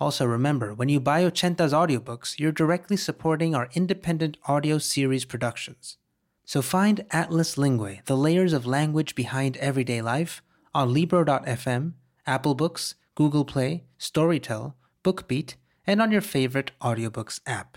Also, remember when you buy Ochenta's audiobooks, you're directly supporting our independent audio series productions. So find Atlas Linguae, the layers of language behind everyday life, on Libro.fm, Apple Books, Google Play, Storytel, BookBeat, and on your favorite audiobooks app.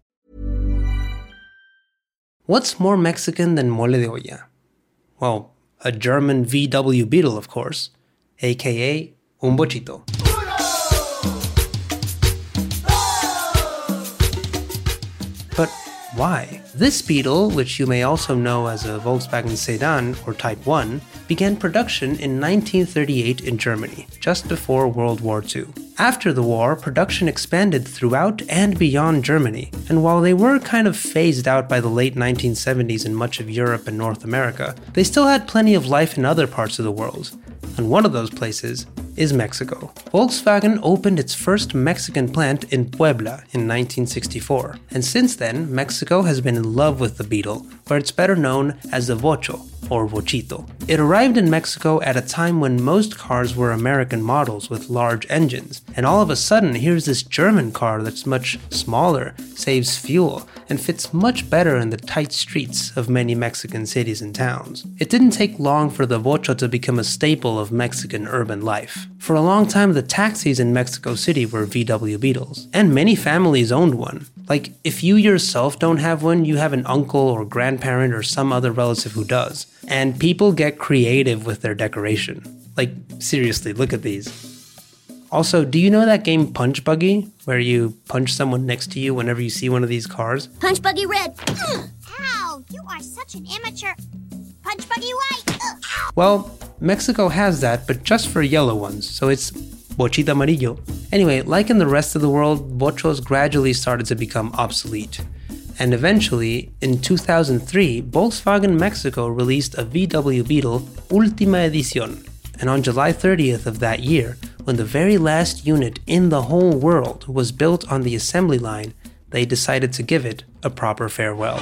What's more Mexican than mole de olla? Well, a German VW Beetle, of course, aka un vochito. Why? This Beetle, which you may also know as a Volkswagen sedan or Type 1, began production in 1938 in Germany, just before World War II. After the war, production expanded throughout and beyond Germany, and while they were kind of phased out by the late 1970s in much of Europe and North America, they still had plenty of life in other parts of the world. And one of those places is Mexico. Volkswagen opened its first Mexican plant in Puebla in 1964, and since then, Mexico has been in love with the Beetle, where it's better known as the Vocho or Vochito. It arrived in Mexico at a time when most cars were American models with large engines, and all of a sudden, here's this German car that's much smaller, saves fuel, and fits much better in the tight streets of many Mexican cities and towns. It didn't take long for the Vocho to become a staple of Mexican urban life. For a long time, the taxis in Mexico City were VW Beetles, and many families owned one. Like, if you yourself don't have one, you have an uncle or grandparent or some other relative who does. And people get creative with their decoration. Like, seriously, look at these. Also, do you know that game Punch Buggy, where you punch someone next to you whenever you see one of these cars? Punch Buggy Red. Ow, you are such an amateur. Punch Buggy White. Well, Mexico has that, but just for yellow ones, so it's Bochita Amarillo. Anyway, like in the rest of the world, vochos gradually started to become obsolete. And eventually, in 2003, Volkswagen Mexico released a VW Beetle Ultima Edición. And on July 30th of that year, when the very last unit in the whole world was built on the assembly line, they decided to give it a proper farewell.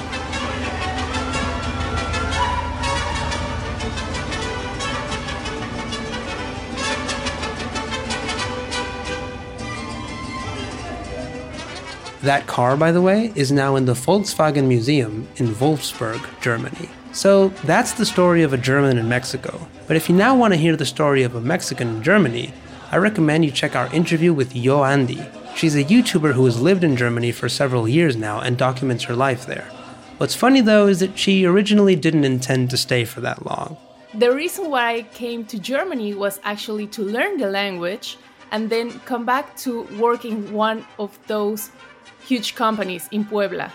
That car, by the way, is now in the Volkswagen Museum in Wolfsburg, Germany. So that's the story of a German in Mexico. But if you now want to hear the story of a Mexican in Germany, I recommend you check our interview with Yoandy. She's a YouTuber who has lived in Germany for several years now and documents her life there. What's funny though is that she originally didn't intend to stay for that long. The reason why I came to Germany was actually to learn the language and then come back to work in one of those huge companies in Puebla,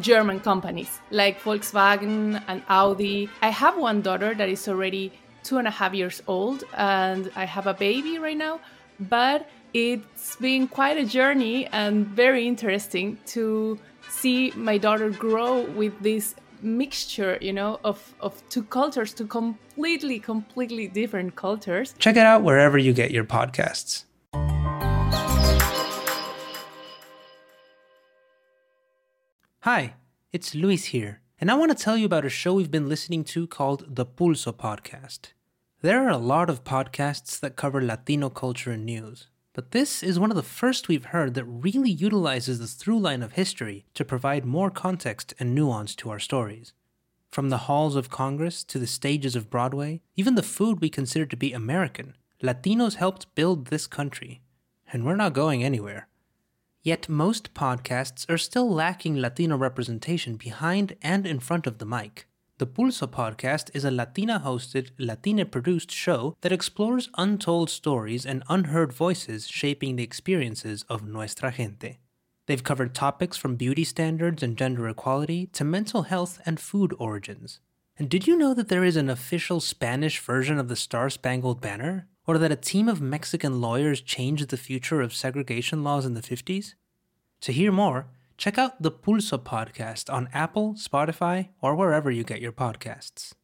German companies like Volkswagen and Audi. I have one daughter that is already two and a half years old, and I have a baby right now, but it's been quite a journey and very interesting to see my daughter grow with this mixture you know of of two cultures two completely completely different cultures Check it out wherever you get your podcasts. Hi, it's Luis here, and I want to tell you about a show we've been listening to called the Pulso Podcast. There are a lot of podcasts that cover Latino culture and news, but this is one of the first we've heard that really utilizes the through line of history to provide more context and nuance to our stories. From the halls of Congress to the stages of Broadway, even the food we consider to be American, Latinos helped build this country. and we're not going anywhere. Yet most podcasts are still lacking Latino representation behind and in front of the mic. The Pulso podcast is a Latina hosted, Latina produced show that explores untold stories and unheard voices shaping the experiences of nuestra gente. They've covered topics from beauty standards and gender equality to mental health and food origins. And did you know that there is an official Spanish version of the Star Spangled Banner? Or that a team of Mexican lawyers changed the future of segregation laws in the 50s? To hear more, check out the Pulso podcast on Apple, Spotify, or wherever you get your podcasts.